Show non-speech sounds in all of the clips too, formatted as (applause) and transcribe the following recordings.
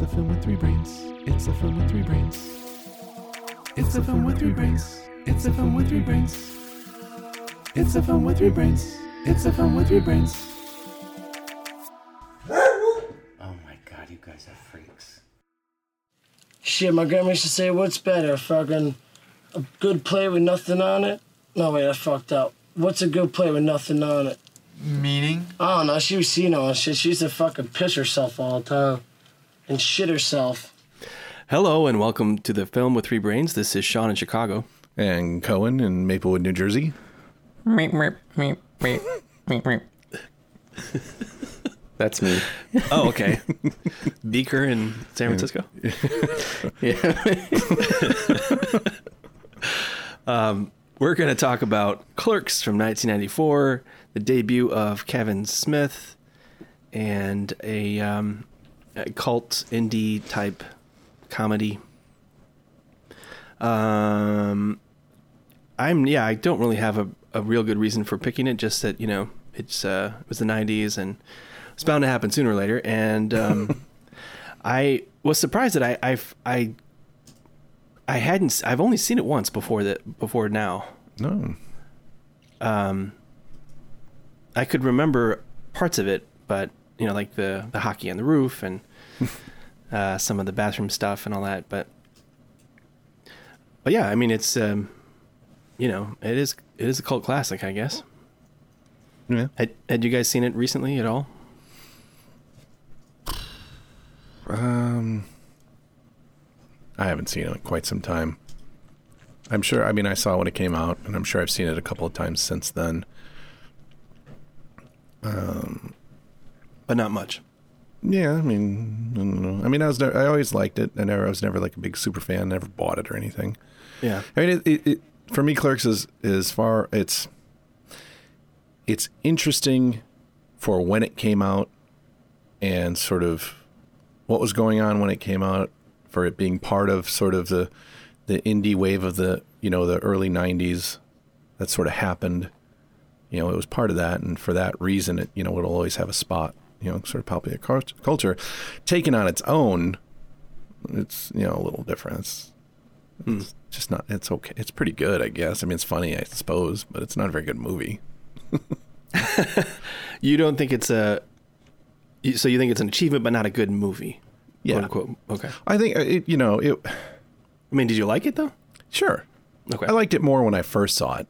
It's a film with three brains. It's a film with three brains. It's a film with three brains. It's a film with three brains. It's a film with three brains. It's a film with three brains. Oh my god, you guys are freaks. Shit, my grandma used to say, what's better, fucking a good play with nothing on it? No, wait, I fucked up. What's a good play with nothing on it? Meaning? I don't know, she was seeing all shit. She used to fucking piss herself all the time and shit herself. Hello and welcome to the Film with Three Brains. This is Sean in Chicago. and Cohen in Maplewood, New Jersey. (laughs) That's me. Oh, okay. (laughs) Beaker in San Francisco. (laughs) um, we're going to talk about Clerks from 1994, the debut of Kevin Smith, and a, um, a cult indie type comedy. Um, I'm yeah, I don't really have a, a real good reason for picking it. Just that you know, it's uh, it was the '90s and it's bound to happen sooner or later. And um, (laughs) I was surprised that I I've, I I hadn't I've only seen it once before that before now. No. Um, I could remember parts of it, but you know, like the the hockey on the roof and uh, some of the bathroom stuff and all that. But but yeah, I mean, it's um, you know, it is it is a cult classic, I guess. Yeah. Had had you guys seen it recently at all? Um, I haven't seen it in quite some time. I'm sure. I mean, I saw it when it came out, and I'm sure I've seen it a couple of times since then. Um, But not much. Yeah. I mean, I don't know. I mean, I was. Never, I always liked it. I never. I was never like a big super fan. Never bought it or anything. Yeah. I mean, it, it, it for me, Clerks is is far. It's it's interesting for when it came out and sort of what was going on when it came out. For it being part of sort of the the indie wave of the you know the early '90s that sort of happened. You know, it was part of that, and for that reason, it you know it'll always have a spot. You know, sort of popular cult- culture, taken on its own. It's you know a little different. It's, it's just not. It's okay. It's pretty good, I guess. I mean, it's funny, I suppose, but it's not a very good movie. (laughs) You don't think it's a you- so you think it's an achievement, but not a good movie, Yeah. quote unquote. Okay. I think uh, it. You know, it. I mean, did you like it though? Sure. Okay. I liked it more when I first saw it,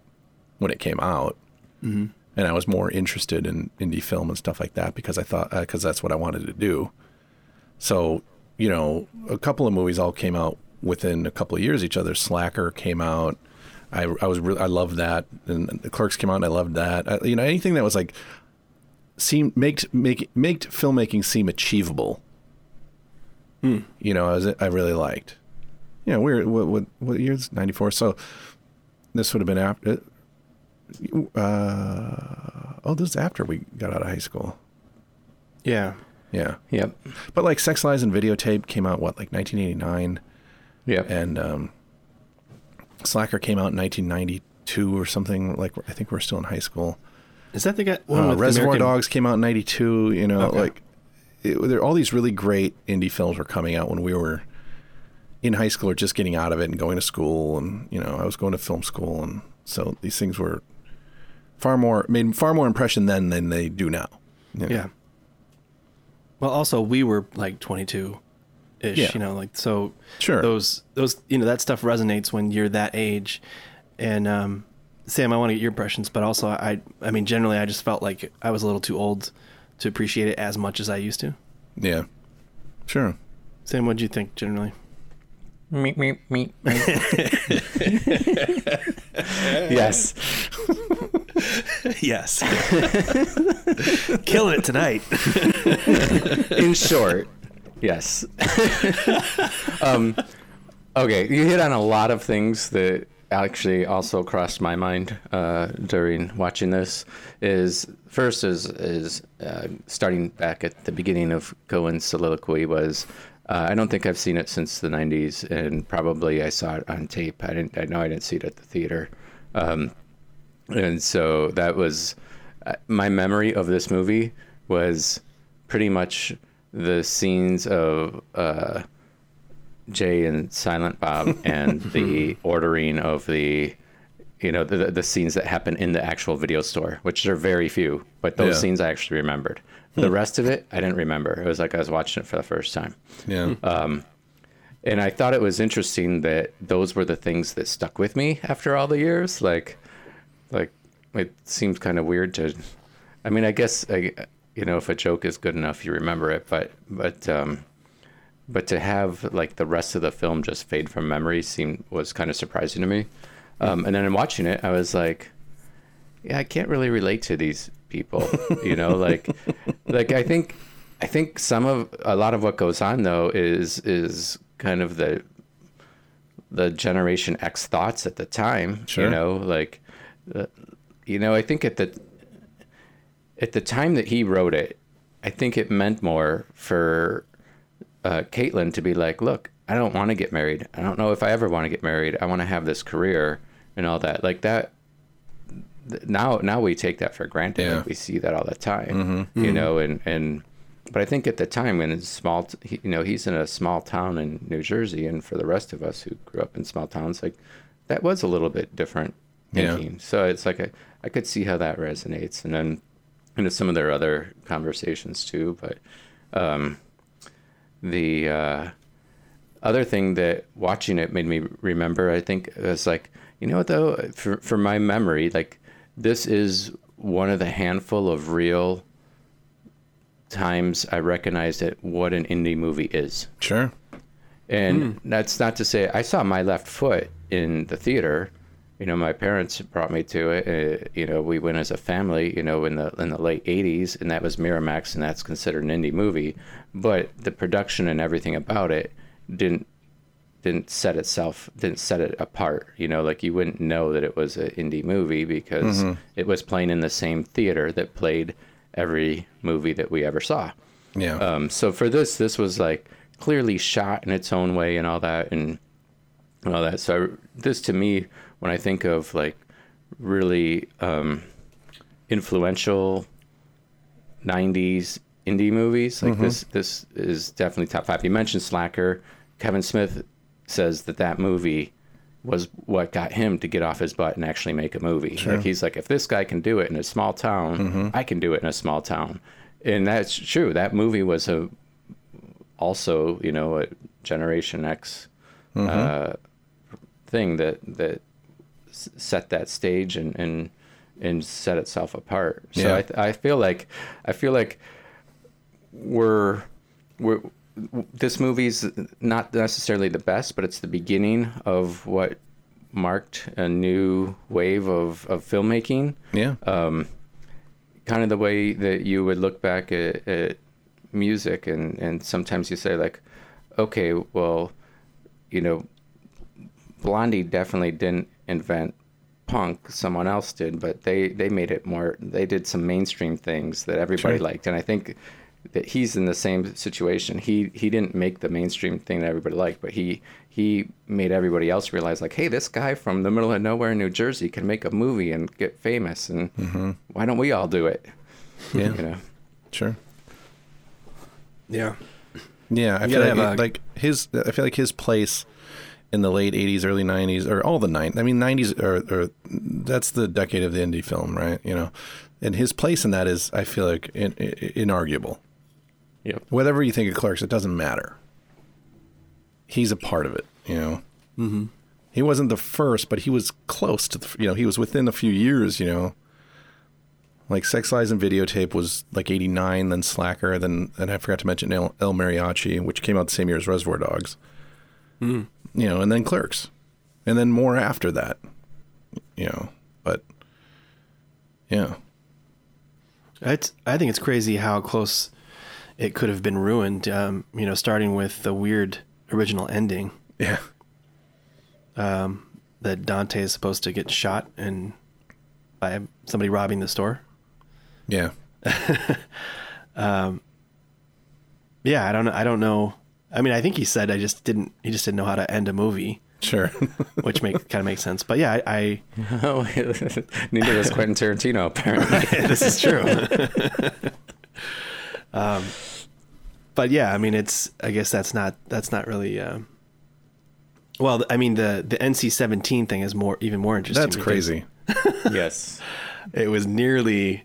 when it came out, mm-hmm. And I was more interested in indie film and stuff like that because I thought uh, because that's what I wanted to do. So you know, a couple of movies all came out within a couple of years each other. Slacker came out. I, I was re- I loved that, and the Clerks came out, and I loved that. I, you know, anything that was like seemed make make make filmmaking seem achievable. Hmm. You know, I was I really liked. Yeah, we're what what what year's ninety four? So this would have been after. Uh, oh, this is after we got out of high school. Yeah. Yeah, Yep. but like Sex Lies and Videotape came out what like nineteen eighty nine, Yeah. and um, Slacker came out in nineteen ninety two or something. Like I think we're still in high school. Is that the guy? Uh, Reservoir American- Dogs came out in '92. You know, Okay. like it, there, all these really great indie films were coming out when we were in high school or just getting out of it and going to school. And you know, I was going to film school, and so these things were far more made far more impression then than they do now. you know. Yeah. Well, also we were like 22 ish, Yeah. you know, like so Sure. those those you know that stuff resonates when you're that age. And um Sam, I want to get your impressions, but also I I mean generally I just felt like I was a little too old to appreciate it as much as I used to. yeah, sure. Sam, what do you think generally? Meep, meep, meep. (laughs) yes. (laughs) (laughs) yes. (laughs) Killing it tonight. (laughs) In short, yes. um, okay, you hit on a lot of things that actually also crossed my mind uh, during watching this. Is first is is uh, starting back at the beginning of Cohen's soliloquy was. Uh, I don't think I've seen it since the '90s, and probably I saw it on tape. I didn't. I know I didn't see it at the theater. Um, and so that was uh, my memory of this movie was pretty much the scenes of uh, Jay and Silent Bob (laughs) and the ordering of the, you know, the the scenes that happen in the actual video store, which are very few, but those Yeah. scenes I actually remembered. The rest of it, I didn't remember. It was like I was watching it for the first time. Yeah. And I thought it was interesting that those were the things that stuck with me after all the years. Like, like it seems kind of weird to. I mean, I guess I, you know, if a joke is good enough, you remember it. But but um, but to have like the rest of the film just fade from memory seemed was kind of surprising to me. Um, and then in watching it, I was like, yeah, I can't really relate to these people. (laughs) You know, like like I think I think some of a lot of what goes on though is is kind of the the Generation X thoughts at the time. Sure. You know, like uh, you know, I think at the at the time that he wrote it, I think it meant more for uh, Caitlin to be like, look, I don't want to get married. I don't know if I ever want to get married. I want to have this career and all that. Like that. th- Now, now we take that for granted. Yeah. Like we see that all the time, you know, and, and, but I think at the time when it's small, t- he, you know, he's in a small town in New Jersey. And for the rest of us who grew up in small towns, like that was a little bit different Yeah. So it's like, a, I could see how that resonates. And then, into some of their other conversations too, but, um, the uh, other thing that watching it made me remember, I think, was like, you know what though, for for my memory, like this is one of the handful of real times I recognized that what an indie movie is. Sure. And that's not to say I saw My Left Foot in the theater. You know, my parents brought me to it. Uh, you know, we went as a family. You know, in the in the late '80s, and that was Miramax, and that's considered an indie movie. But the production and everything about it didn't didn't set itself didn't set it apart. You know, like you wouldn't know that it was an indie movie because it was playing in the same theater that played every movie that we ever saw. Yeah. Um, so for this, this was like clearly shot in its own way and all that and, and all that. So this to me, when I think of like really um, influential '90s indie movies, like this, this is definitely top five. You mentioned Slacker. Kevin Smith says that that movie was what got him to get off his butt and actually make a movie. Like he's like, if this guy can do it in a small town, I can do it in a small town, and that's true. That movie was a also, you know, a Generation X uh, thing that that set that stage and and and set itself apart. So Yeah. I th- I feel like I feel like we're we're this movie's not necessarily the best, but it's the beginning of what marked a new wave of, of filmmaking yeah. Um, kind of the way that you would look back at, at music and, and sometimes you say like okay well you know blondie definitely didn't invent punk someone else did but they they made it more they did some mainstream things that everybody Sure. liked and i think that he's in the same situation he he didn't make the mainstream thing that everybody liked but he he made everybody else realize like hey this guy from the middle of nowhere in new jersey can make a movie and get famous and mm-hmm. why don't we all do it yeah. you know Sure. Yeah. Yeah, I You feel like, a- like his. I feel like his place in the late '80s, early '90s, or all the 90s i mean, '90s are, are that's the decade of the indie film, right? You know, and his place in that is, I feel like, in, in, inarguable. Yep. Whatever you think of Clerks, it doesn't matter. He's a part of it, you know. Mm-hmm. He wasn't the first, but he was close to the. You know, he was within a few years. You know. Like Sex Lies and Videotape was like '89, then Slacker, then and I forgot to mention El, El Mariachi, which came out the same year as Reservoir Dogs. You know, and then Clerks, and then more after that. You know, but yeah, It's, I think it's crazy how close it could have been ruined. Um, you know, starting with the weird original ending yeah, that Dante is supposed to get shot and by somebody robbing the store. yeah, (laughs) Yeah, I don't know. I don't know. I mean, I think he said I just didn't. He just didn't know how to end a movie, sure. (laughs) which make kind of makes sense. But yeah, I, Oh, (laughs) neither does Quentin Tarantino apparently. (laughs) This is true. um, but but yeah, I mean, it's. I guess that's not. That's not really. Uh, well, I mean, the the NC seventeen thing is more even more interesting. That's crazy. yes. It was nearly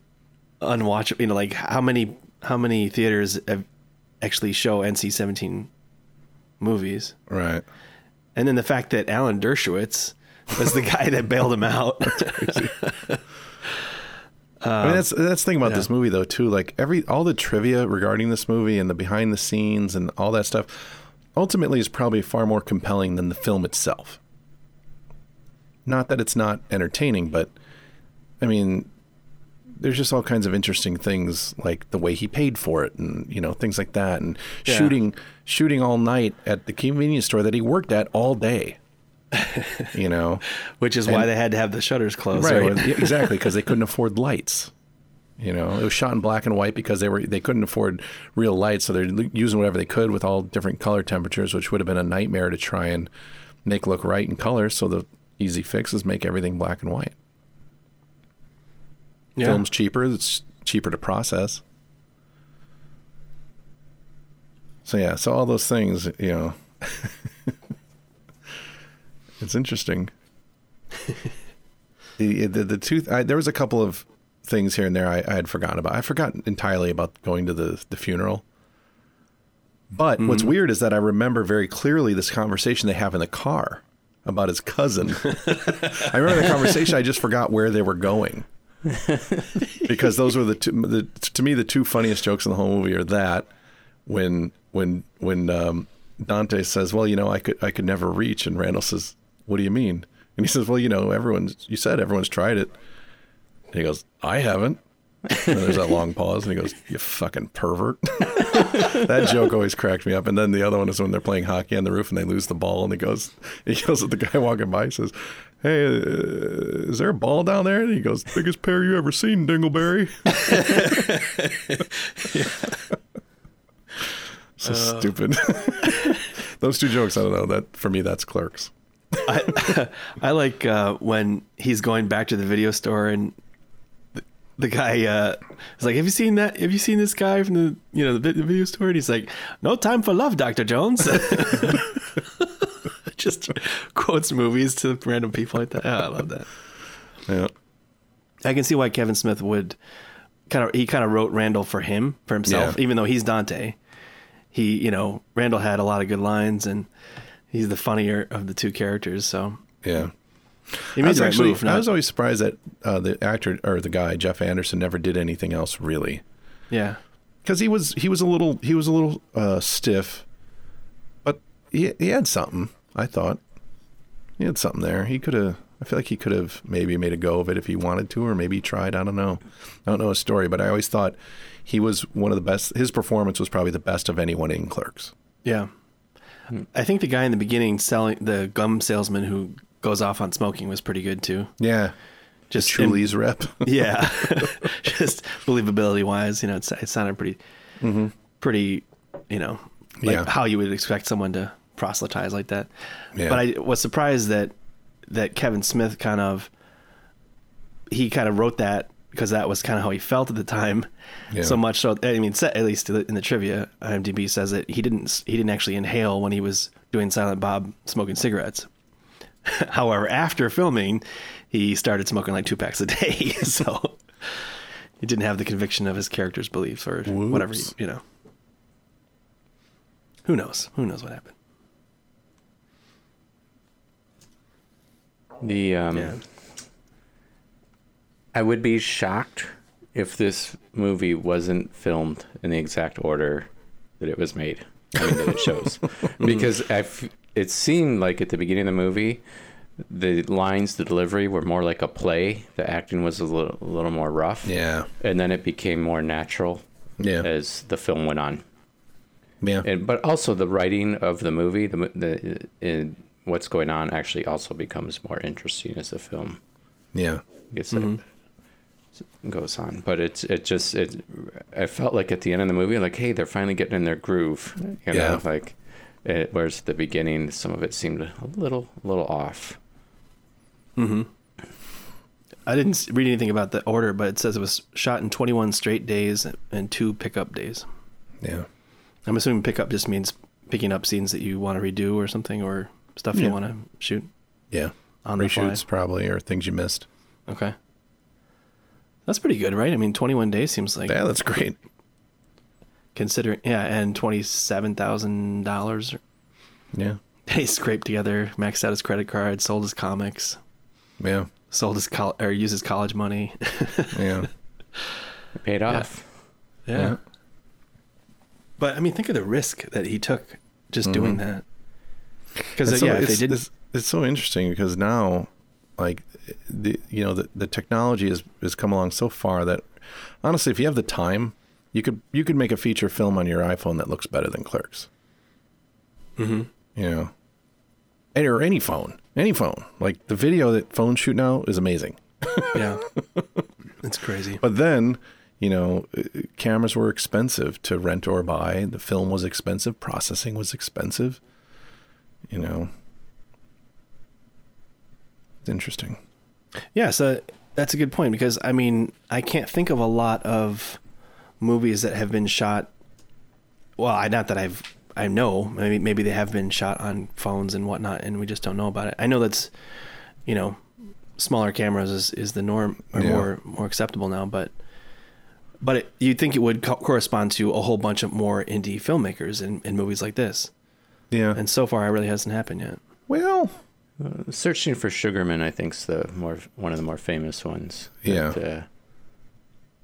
unwatchable. You know, like how many how many theaters have actually show NC seventeen movies, Right. and then the fact that Alan Dershowitz was the guy that bailed him out. (laughs) I mean, that's that's the thing about yeah. this movie though too. Like every all the trivia regarding this movie and the behind the scenes and all that stuff, ultimately is probably far more compelling than the film itself. Not that it's not entertaining, but I mean, there's just all kinds of interesting things like the way he paid for it and you know things like that and Yeah. shooting shooting all night at the convenience store that he worked at all day. (laughs) you know. which is why they had to have the shutters closed. right, Right. exactly because they (laughs) couldn't afford lights you know it was shot in black and white because they were they couldn't afford real lights so they're using whatever they could with all different color temperatures which would have been a nightmare to try and make look right in color so the easy fix is make everything black and white Yeah. film's cheaper it's cheaper to process so yeah so all those things you know (laughs) it's interesting (laughs) the the, the two I, there was a couple of things here and there I, I had forgotten about. I forgot entirely about going to the the funeral. But what's mm-hmm. weird is that I remember very clearly this conversation they have in the car about his cousin. (laughs) I remember the conversation. I just forgot where they were going (laughs) because those were the two. The, to me, the two funniest jokes in the whole movie are that when when when um, Dante says, "Well, you know, I could I could never reach," and Randall says, "What do you mean?" And he says, "Well, you know, everyone's you said everyone's tried it." And he goes, "I haven't." And there's that long pause, and he goes, "You fucking pervert." (laughs) (laughs) that joke always cracked me up. And then the other one is when they're playing hockey on the roof and they lose the ball, and he goes, (laughs) he goes at the guy walking by, he says, "Hey, uh, is there a ball down there?" And he goes, "Biggest pair you ever seen, Dingleberry." (laughs) so stupid. Those two jokes, I don't know. That for me, that's Clerks. I, I like uh, when he's going back to the video store and the, guy uh, is like, "Have you seen that? Have you seen this guy from the you know the vi- video store?" And he's like, "No time for love, Doctor Jones." (laughs) Just quotes movies to random people like that. Oh, I love that. Yeah, I can see why Kevin Smith would kind of he kind of wrote Randall for him for himself, Yeah. even though he's Dante. He you know Randall had a lot of good lines and he's the funnier of the two characters. So yeah. He I was right actually, move. I was always surprised that uh, the actor or the guy Jeff Anderson never did anything else really. yeah. because he was he was a little he was a little uh, stiff, but he he had something. I thought he had something there. He could have. I feel like he could have maybe made a go of it if he wanted to, or maybe tried. I don't know. I don't know his story, but I always thought he was one of the best. His performance was probably the best of anyone in Clerks. Yeah. I think the guy in the beginning selling the gum salesman who goes off on smoking was pretty good too. Yeah, Just Chewlie's rep. (laughs) yeah, (laughs) just believability wise, you know, it's, it sounded pretty, mm-hmm. pretty, you know, like Yeah. how you would expect someone to proselytize like that. Yeah. But I was surprised that that Kevin Smith kind of he kind of wrote that because that was kind of how he felt at the time. Yeah. So much so, I mean, at least in the trivia, IMDb says that he didn't he didn't actually inhale when he was doing Silent Bob smoking cigarettes. (laughs) However, after filming, he started smoking like two packs a day. (laughs) so he didn't have the conviction of his character's beliefs or whatever, Whoops. you know. Who knows? Who knows what happened? The um, Yeah. I would be shocked if this movie wasn't filmed in the exact order that it was made. I mean, that it shows, (laughs) because I f- it seemed like at the beginning of the movie, the lines, the delivery were more like a play. The acting was a little, a little more rough. yeah, and then it became more natural yeah, as the film went on. yeah. And but also the writing of the movie, the the uh, in what's going on actually also becomes more interesting as the film yeah. gets mm-hmm. goes on. But it's it just it. I felt like at the end of the movie, like hey, they're finally getting in their groove. You know, Yeah. like it, whereas at the beginning, some of it seemed a little a little off. Hmm. I didn't read anything about the order, but it says it was shot in 21 straight days and two pickup days. Yeah. I'm assuming pick up just means picking up scenes that you want to redo or something, or stuff Yeah. you want to shoot Yeah. on the fly. Reshoots probably or things you missed. Okay. That's pretty good, right? I mean, 21 days seems like Yeah, that's great. Considering, yeah, and $27,000 Yeah. he scraped together, maxed out his credit card, sold his comics, Yeah. sold his col- or used his college money. (laughs) Yeah. It paid off. Yeah. But I mean, think of the risk that he took just doing mm-hmm. that. Because And uh, so yeah, if they it's, didn't, it's, it's so interesting because now, like, the you know the, the technology has has come along so far that honestly, if you have the time, you could you could make a feature film on your iPhone that looks better than Clerks. mm-hmm. You know, And- or any phone, any phone. Like the video that phones shoot now is amazing. (laughs) yeah, it's crazy. But then, you know, uh, cameras were expensive to rent or buy. The film was expensive. Processing was expensive. You know, it's interesting. Yeah, so that's a good point because I mean, I can't think of a lot of movies that have been shot. Well, I not that I've I know maybe maybe they have been shot on phones and whatnot, and we just don't know about it. I know that's you know smaller cameras is, is the norm or Yeah. more more acceptable now, but but it, you'd think it would co- correspond to a whole bunch of more indie filmmakers in, in movies like this, Yeah. and so far it really hasn't happened yet. well, Searching for Sugar Man, I think, is the more one of the more famous ones. Yeah. That, uh,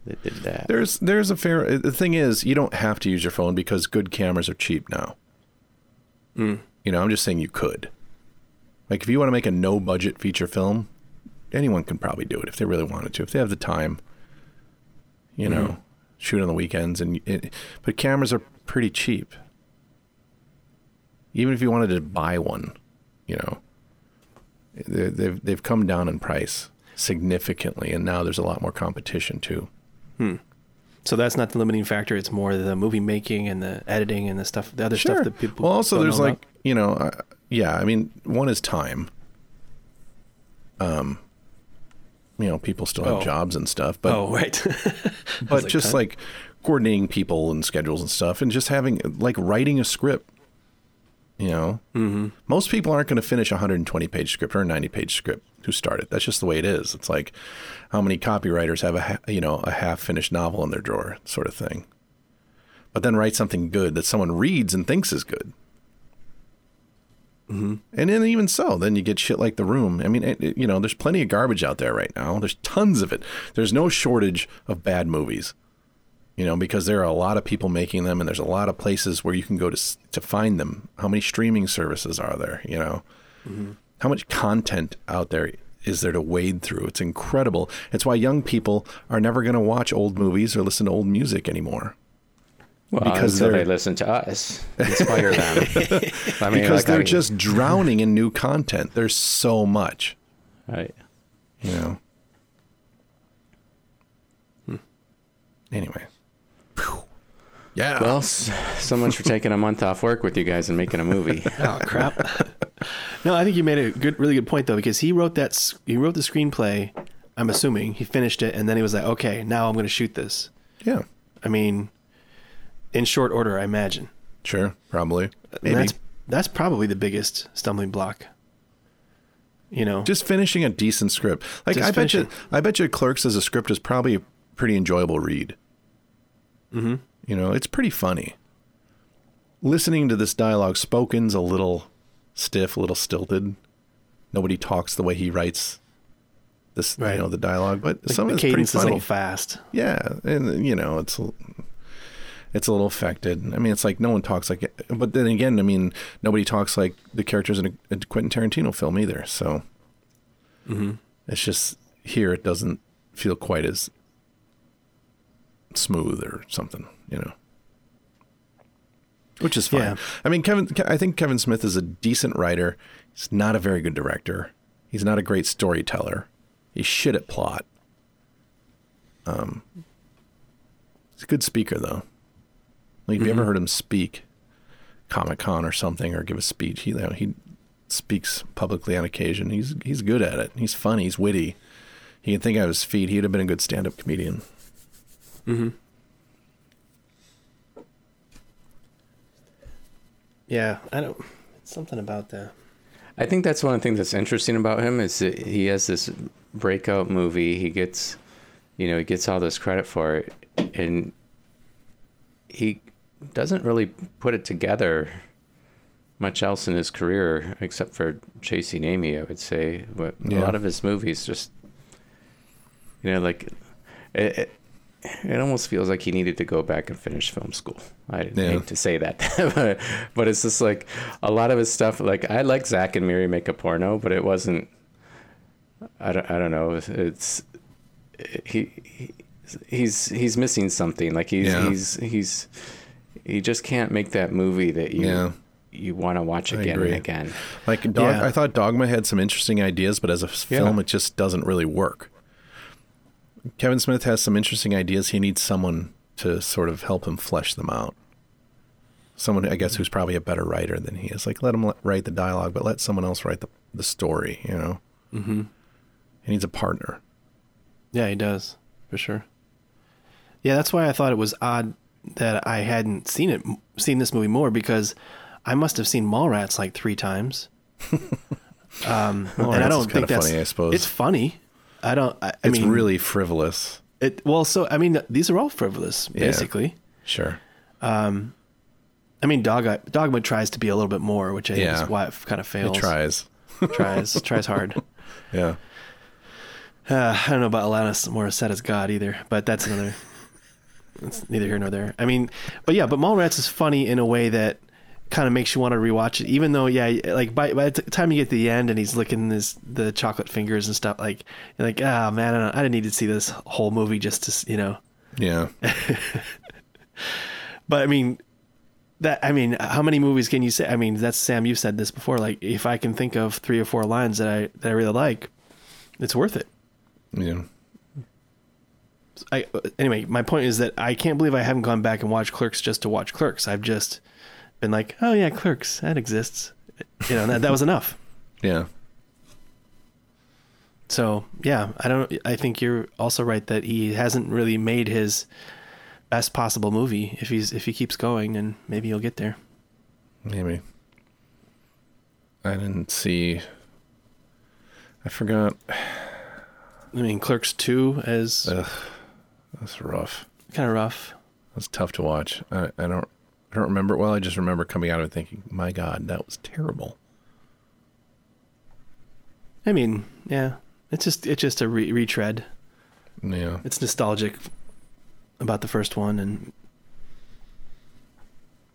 that did that. there's there's a fair. The thing is, you don't have to use your phone because good cameras are cheap now. Mm. You know, I'm just saying you could. Like if you want to make a no budget feature film, anyone can probably do it if they really wanted to. If they have the time, you know, Mhm. shoot on the weekends and it, but cameras are pretty cheap. Even if you wanted to buy one, you know, they've they've come down in price significantly and now there's a lot more competition too. So that's not the limiting factor. It's more the movie making and the editing and the stuff, the other stuff that people. Well, also there's like you know, uh, yeah. I mean, one is time. Um, you know, people still have Oh. jobs and stuff, but oh, right. (laughs) but like just time. like coordinating people and schedules and stuff, and just having like writing a script. You know, hmm most people aren't going to finish a 120 page script or a 90 page script who started. That's just the way it is. It's like how many copywriters have a ha- you know a half finished novel in their drawer, sort of thing. But then write something good that someone reads and thinks is good. hmm And then even so, then you get shit like The Room. I mean, it, it- you know, there's plenty of garbage out there right now. There's tons of it. There's no shortage of bad movies. You know, because there are a lot of people making them, and there's a lot of places where you can go to to find them. How many streaming services are there? You know, mm-hmm. how much content out there is there to wade through? It's incredible. It's why young people are never going to watch old movies or listen to old music anymore. well, because until they're- listen to us, (laughs) inspire them. I mean, because like they're I- just drowning in new content. There's so much. Right. you know. Hmm. Anyway. Yeah. Well, so much for taking a month off work with you guys and making a movie. (laughs) Oh crap. (laughs) no, I think you made a good, really good point though, because he wrote that. He wrote the screenplay. I'm assuming he finished it, and then he was like, "Okay, now I'm going to shoot this." yeah. I mean, in short order, I imagine. Sure. Probably. Maybe. That's that's probably the biggest stumbling block. You know, Just finishing a decent script. Like Just I bet you. I bet you Clerks as a script is probably a pretty enjoyable read. hmm You know, it's pretty funny. Listening to this dialogue spoken's a little stiff, a little stilted. Nobody talks the way he writes this Right. you know the dialogue, but the, some the of it's pretty is a funny. little fast. Yeah, and you know it's a- it's a little affected. I mean, it's like no one talks like it, but then again, I mean, nobody talks like the characters in a, a Quentin Tarantino film either. So hmm it's just here it doesn't feel quite as smooth or something, you know. Which is fine. Yeah. I mean, Kevin. I think Kevin Smith is a decent writer. He's not a very good director. He's not a great storyteller. He's shit at plot. Um, he's a good speaker though. Like, if you ever Mhm. heard him speak, Comic Con or something, or give a speech, he you know, he speaks publicly on occasion. He's he's good at it. He's funny. He's witty. He can think out of his feet. He'd have been a good stand-up comedian. Hmm yeah, I don't. It's something about that. I think that's one of the things that's interesting about him is that he has this breakout movie. He gets, you know, he gets all this credit for it, and he doesn't really put it together much else in his career except for chasing Amy. I would say, but a lot of his movies just, you know, like it. it it almost feels like he needed to go back and finish film school. I didn't Yeah. hate to say that, (laughs) but, but it's just like a lot of his stuff. Like I like Zack and Miri make a porno, but it wasn't. I don't. I don't know. It's he. he he's he's missing something. Like he's Yeah. he's he's he just can't make that movie that you Yeah. you want to watch again and again. Like Dog, Yeah. I thought Dogma had some interesting ideas, but as a f- Yeah. film, it just doesn't really work. Kevin Smith has some interesting ideas. He needs someone to sort of help him flesh them out. Someone, I guess, who's probably a better writer than he is. Like, let him write the dialogue, but let someone else write the the story. You know, Mm-hmm. he needs a partner. Yeah, he does for sure. Yeah, that's why I thought it was odd that I hadn't seen it, seen this movie more because I must have seen Mallrats like three times. (laughs) um, and I don't think that's funny, I suppose. It's funny. I don't. I, I It's mean, really frivolous. It well, so I mean, these are all frivolous, Yeah. basically. Sure. I mean, Dogma, Dogma tries to be a little bit more, which I think is why it kind of fails. tries. (laughs) tries, tries hard. (laughs) Yeah. Uh, I don't know about Alanis Morissette as God either, but that's another. (laughs) It's neither here nor there. I mean, but yeah, but Mallrats is funny in a way that kind of makes you want to rewatch it, even though, yeah, like by, by the time you get to the end and he's licking his the chocolate fingers and stuff, like you're like, ah, man, I, don't, I didn't need to see this whole movie just to, you know. Yeah. (laughs) But I mean, that I mean, how many movies can you say? I mean, that's Sam. You've said this before. Like, if I can think of three or four lines that I that I really like, it's worth it. Yeah. I anyway, my point is that I can't believe I haven't gone back and watched Clerks just to watch Clerks. I've just been like, oh yeah, Clerks, that exists. You know, that that was enough. (laughs) Yeah. So yeah, I don't. I think you're also right that he hasn't really made his best possible movie. If he's if he keeps going, and maybe he'll get there. Maybe. I didn't see. I forgot. (sighs) I mean, Clerks two is Ugh, that's rough. kind of rough. That's tough to watch. I, I don't. I don't remember it well. I just remember coming out of it thinking, "My God, that was terrible." I mean, yeah, it's just it's just a re- retread. Yeah. It's nostalgic about the first one, and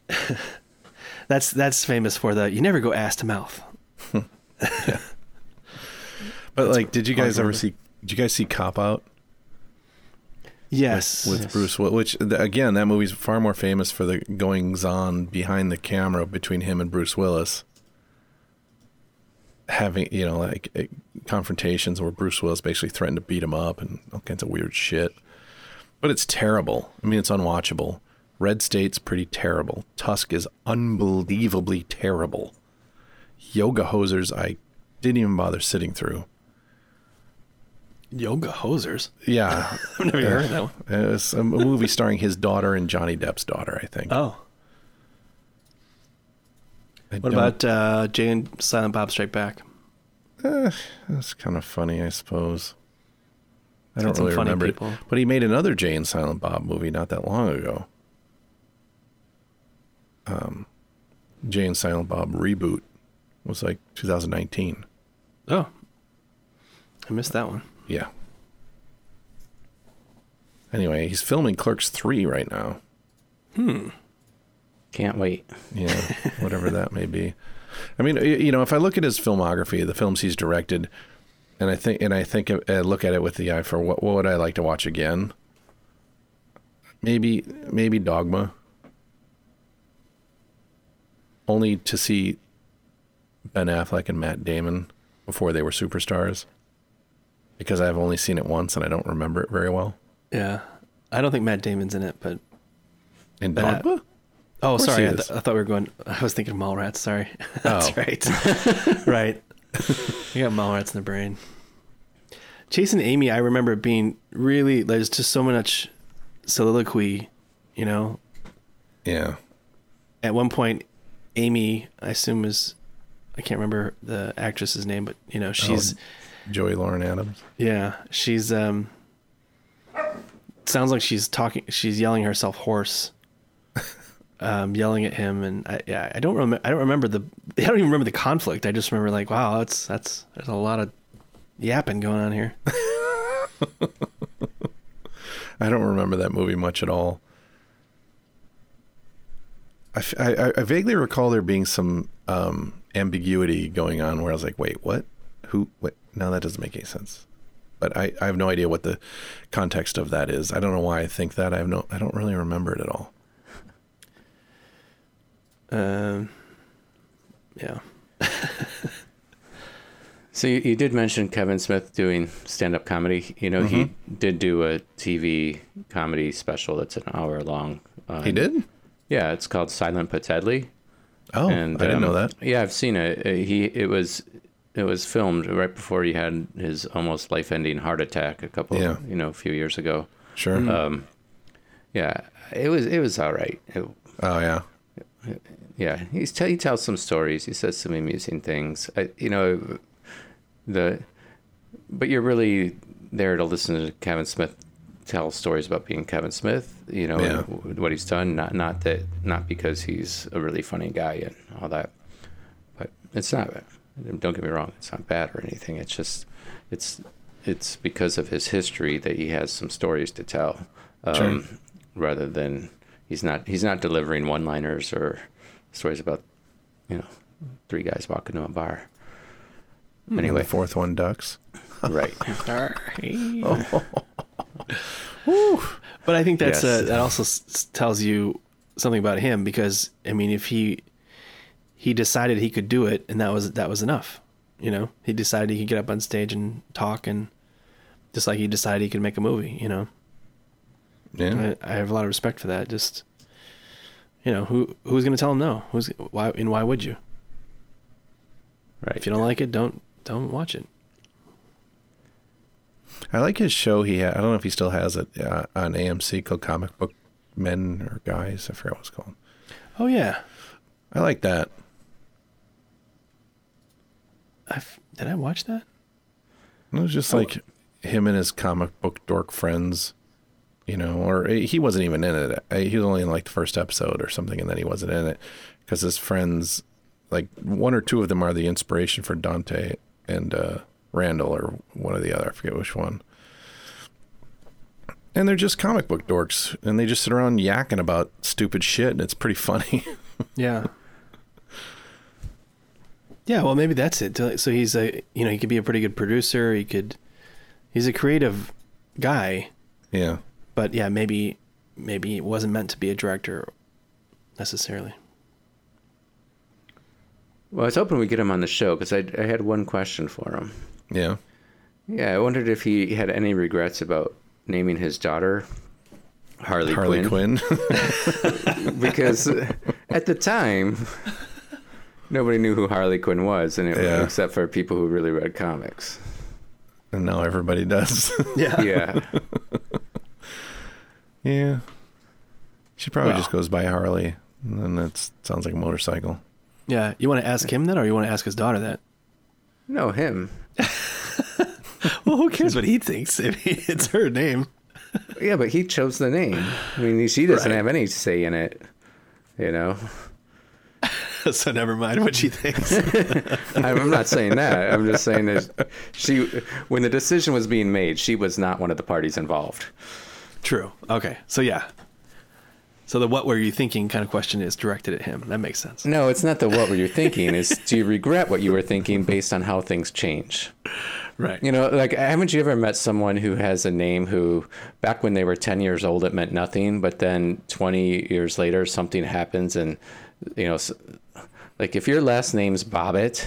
(laughs) that's that's famous for the you never go ass to mouth. (laughs) But like, did you guys ever see? Did you guys see Cop Out Yes, with Yes. Bruce? Which again, that movie's far more famous for the goings on behind the camera between him and Bruce Willis. Having you know like eh, confrontations where Bruce Willis basically threatened to beat him up and all kinds of weird shit. But it's terrible. I mean, it's unwatchable. Red State's pretty terrible. Tusk is unbelievably terrible. Yoga Hosers, I didn't even bother sitting through. Yoga hosers. Yeah, (laughs) I've never heard of that one. it's a movie starring his daughter and Johnny Depp's daughter, I think. Oh, I what don't- about uh, Jay and Silent Bob Strike Back? That's kind of funny, I suppose. I don't really remember people. it. But he made another Jay and Silent Bob movie not that long ago. Um, Jay and Silent Bob reboot was like 2019. Oh, I missed that one. Yeah. Anyway, he's filming Clerks 3 right now. Hmm. Can't wait. Yeah, (laughs) whatever that may be. I mean, you know, if I look at his filmography, the films he's directed, and I think, and I think, uh, look at it with the eye for what, what would I like to watch again? Maybe, maybe Dogma. Only to see Ben Affleck and Matt Damon before they were superstars, because I've only seen it once and I don't remember it very well. Yeah, I don't think Matt Damon's in it, but In Dogma, oh, sorry, I, th- I thought we were going. I was thinking Mallrats. Sorry, (laughs) that's Oh. right, (laughs) right. you got Mallrats in the brain. Chasing Amy, I remember being really. There's just so much soliloquy, you know. yeah, At one point, Amy, I assume is, I can't remember the actress's name, but you know oh. she's Joey Lauren Adams. yeah she's um sounds like she's talking she's yelling herself hoarse, (laughs) um yelling at him and I yeah I don't remember I don't remember the (laughs) I don't even remember the conflict I just remember like wow that's that's there's a lot of yapping going on here (laughs) I don't remember that movie much at all. I I vaguely recall there being some um, ambiguity going on where I was like, wait, what? Who? What? No, that doesn't make any sense. But I, I have no idea what the context of that is. I don't know why I think that. I have no. I don't really remember it at all. um yeah (laughs) So you, you did mention Kevin Smith doing stand-up comedy. You know, he did do a TV comedy special that's an hour long. Uh, He did. Yeah, it's called Silent But Deadly. Oh, and I didn't know um, that. Yeah, I've seen it. Uh, He it was it was filmed right before he had his almost life-ending heart attack a couple, Yeah. you know, a few years ago. Sure. Um, yeah, it was it was all right. It- oh yeah. yeah, he's t- he tells some stories. He says some amusing things. I, you know, the but you're really there to listen to Kevin Smith tell stories about being Kevin Smith. You know Yeah. what he's done. Not not that not because he's a really funny guy and all that. But it's not. Don't get me wrong. It's not bad or anything. It's just it's it's because of his history that he has some stories to tell. Um, Sure. Rather than he's not he's not delivering one liners or stories about you know three guys walking to a bar. And Anyway, the fourth one ducks. right. (laughs) (laughs) (laughs) But I think that's uh, Yes. that also s- s- tells you something about him because I mean, if he he decided he could do it, and that was that was enough, you know, he decided he could get up on stage and talk, and just like he decided he could make a movie, you know. Yeah. I, I have a lot of respect for that. Just you know, who who's going to tell him no? Who's why and why would you? Right. If you don't like it, don't don't watch it. I like his show. He had, I don't know if he still has it uh, on AMC called Comic Book Men or Guys. I forgot what it's called. Oh yeah, I like that. I did I watch that? It was just Oh. like him and his comic book dork friends, you know, or he wasn't even in it. Uh, He was only in like the first episode or something, and then he wasn't in it because his friends, like one or two of them, are the inspiration for Dante and uh, Randall, or one or the other. I forget which one. And they're just comic book dorks, and they just sit around yakking about stupid shit, and it's pretty funny. (laughs) Yeah. Yeah, well, maybe that's it. So he's a, you know, he could be a pretty good producer. He could, he's a creative guy, yeah. but yeah, maybe, maybe it wasn't meant to be a director necessarily. Well, I was hoping we get him on the show because I, I had one question for him. Yeah. Yeah, I wondered if he had any regrets about naming his daughter Harley, Harley Quinn. Quinn. (laughs) because uh, at the time nobody knew who Harley Quinn was, and it, Yeah. except for people who really read comics. and now everybody does. (laughs) Yeah. Yeah, (laughs) Yeah. She probably Well- just goes by Harley. And then that sounds like a motorcycle. Yeah. You want to ask him that, or you want to ask his daughter that? no him. (laughs) Well, who cares what he thinks? If it's her name. Yeah, but he chose the name. I mean, she doesn't Right. have any say in it. You know, (laughs) so never mind what she thinks. (laughs) I'm not saying that. I'm just saying that she, when the decision was being made, she was not one of the parties involved. True. Okay. So yeah. So the what were you thinking kind of question is directed at him. That makes sense. No, it's not the what were you thinking. Is do you regret what you were thinking based on how things change? Right. You know, like haven't you ever met someone who has a name who back when they were 10 years old it meant nothing, but then 20 years later something happens and you know like if your last name's Bobbitt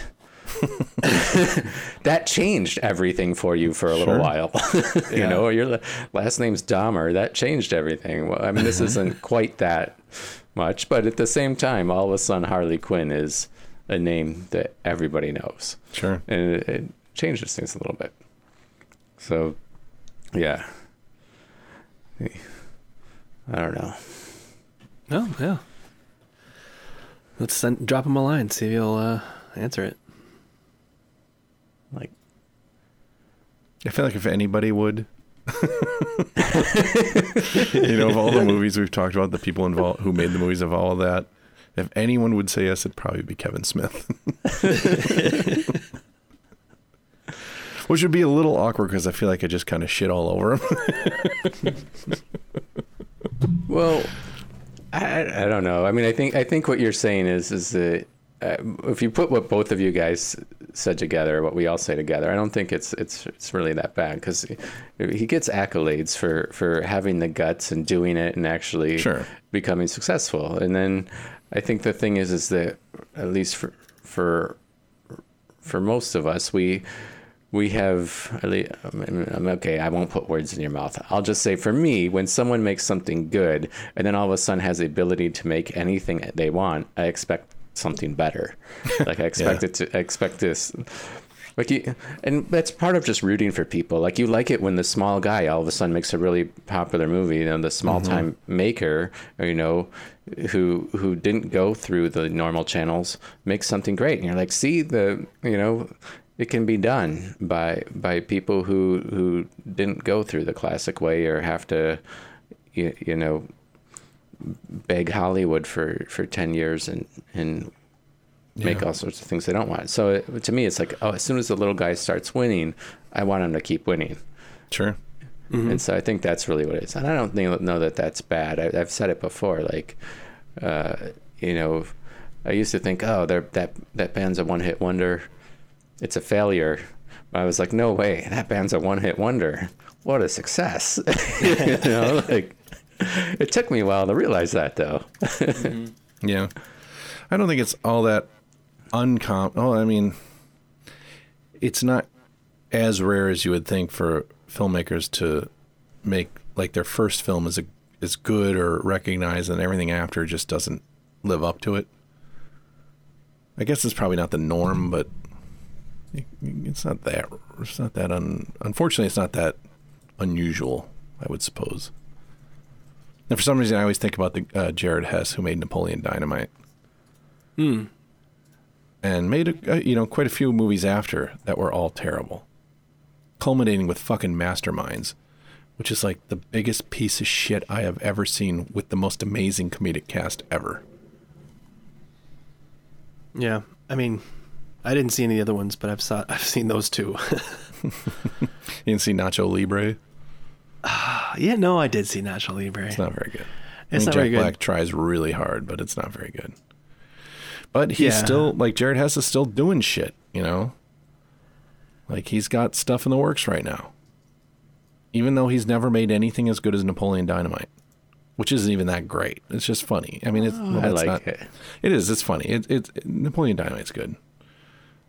(laughs) that changed everything for you for a little while. (laughs) you Yeah. know, your last name's Dahmer, that changed everything. Well, I mean, this mm-hmm. isn't quite that much, but at the same time, all of a sudden Harley Quinn is a name that everybody knows Sure. and it, it changes things a little bit. So, yeah, I don't know. Oh yeah. Let's send, drop him a line. See if he'll uh, answer it. Like, I feel like if anybody would, (laughs) you know, of all the movies we've talked about, the people involved who made the movies of all of that, if anyone would say yes, it'd probably be Kevin Smith. (laughs) Which would be a little awkward because I feel like I just kind of shit all over him. well, I, I don't know. I mean, I think I think what you're saying is is that uh, if you put what both of you guys said together, what we all say together, I don't think it's it's it's really that bad because he gets accolades for for having the guts and doing it and actually Sure. becoming successful. And then I think the thing is is that at least for for for most of us, we we have at least, I'm um, okay. I won't put words in your mouth. I'll just say for me, when someone makes something good and then all of a sudden has the ability to make anything they want, I expect something better. (laughs) Like I expect Yeah. it to I expect this. Like you, and that's part of just rooting for people. Like you like it when the small guy all of a sudden makes a really popular movie. You know, the small mm-hmm. time maker, you know, who who didn't go through the normal channels makes something great. And you're like, see the, you know, it can be done by by people who who didn't go through the classic way or have to, you, you know, beg Hollywood for for ten years and and make Yeah. all sorts of things they don't want. So it, to me, it's like, oh, as soon as the little guy starts winning, I want him to keep winning. Sure. And so I think that's really what it is. And I don't think, know that that's bad. I, I've said it before. Like, uh, you know, I used to think, oh, they're, that that band's a one hit wonder. It's a failure. But I was like, no way, that band's a one hit wonder. What a success! (laughs) you know, (laughs) like it took me a while to realize that, though. Mm-hmm. Yeah. I don't think it's all that uncommon. Oh, I mean, it's not as rare as you would think for filmmakers to make like their first film is a is good or recognized, and everything after just doesn't live up to it. I guess it's probably not the norm, but it's not that. It's not that un. Unfortunately, it's not that unusual. I would suppose. And for some reason, I always think about the uh, Jared Hess who made Napoleon Dynamite Hmm. and made a, uh, you know quite a few movies after that were all terrible, culminating with fucking Masterminds, which is like the biggest piece of shit I have ever seen with the most amazing comedic cast ever. Yeah. I mean, I didn't see any of the other ones, but I've saw I've seen those two. (laughs) You didn't see Nacho Libre? (sighs) yeah, no, I did see Nacho Libre. It's not very good. It's I mean, not Jack very good. Black tries really hard, but it's not very good. But he's Yeah. still like Jared Hess is still doing shit, you know. Like he's got stuff in the works right now. Even though he's never made anything as good as Napoleon Dynamite, which isn't even that great. It's just funny. I mean, it's, oh, well, I it's like not- it. It is. It's funny. It, it, Napoleon Dynamite's good.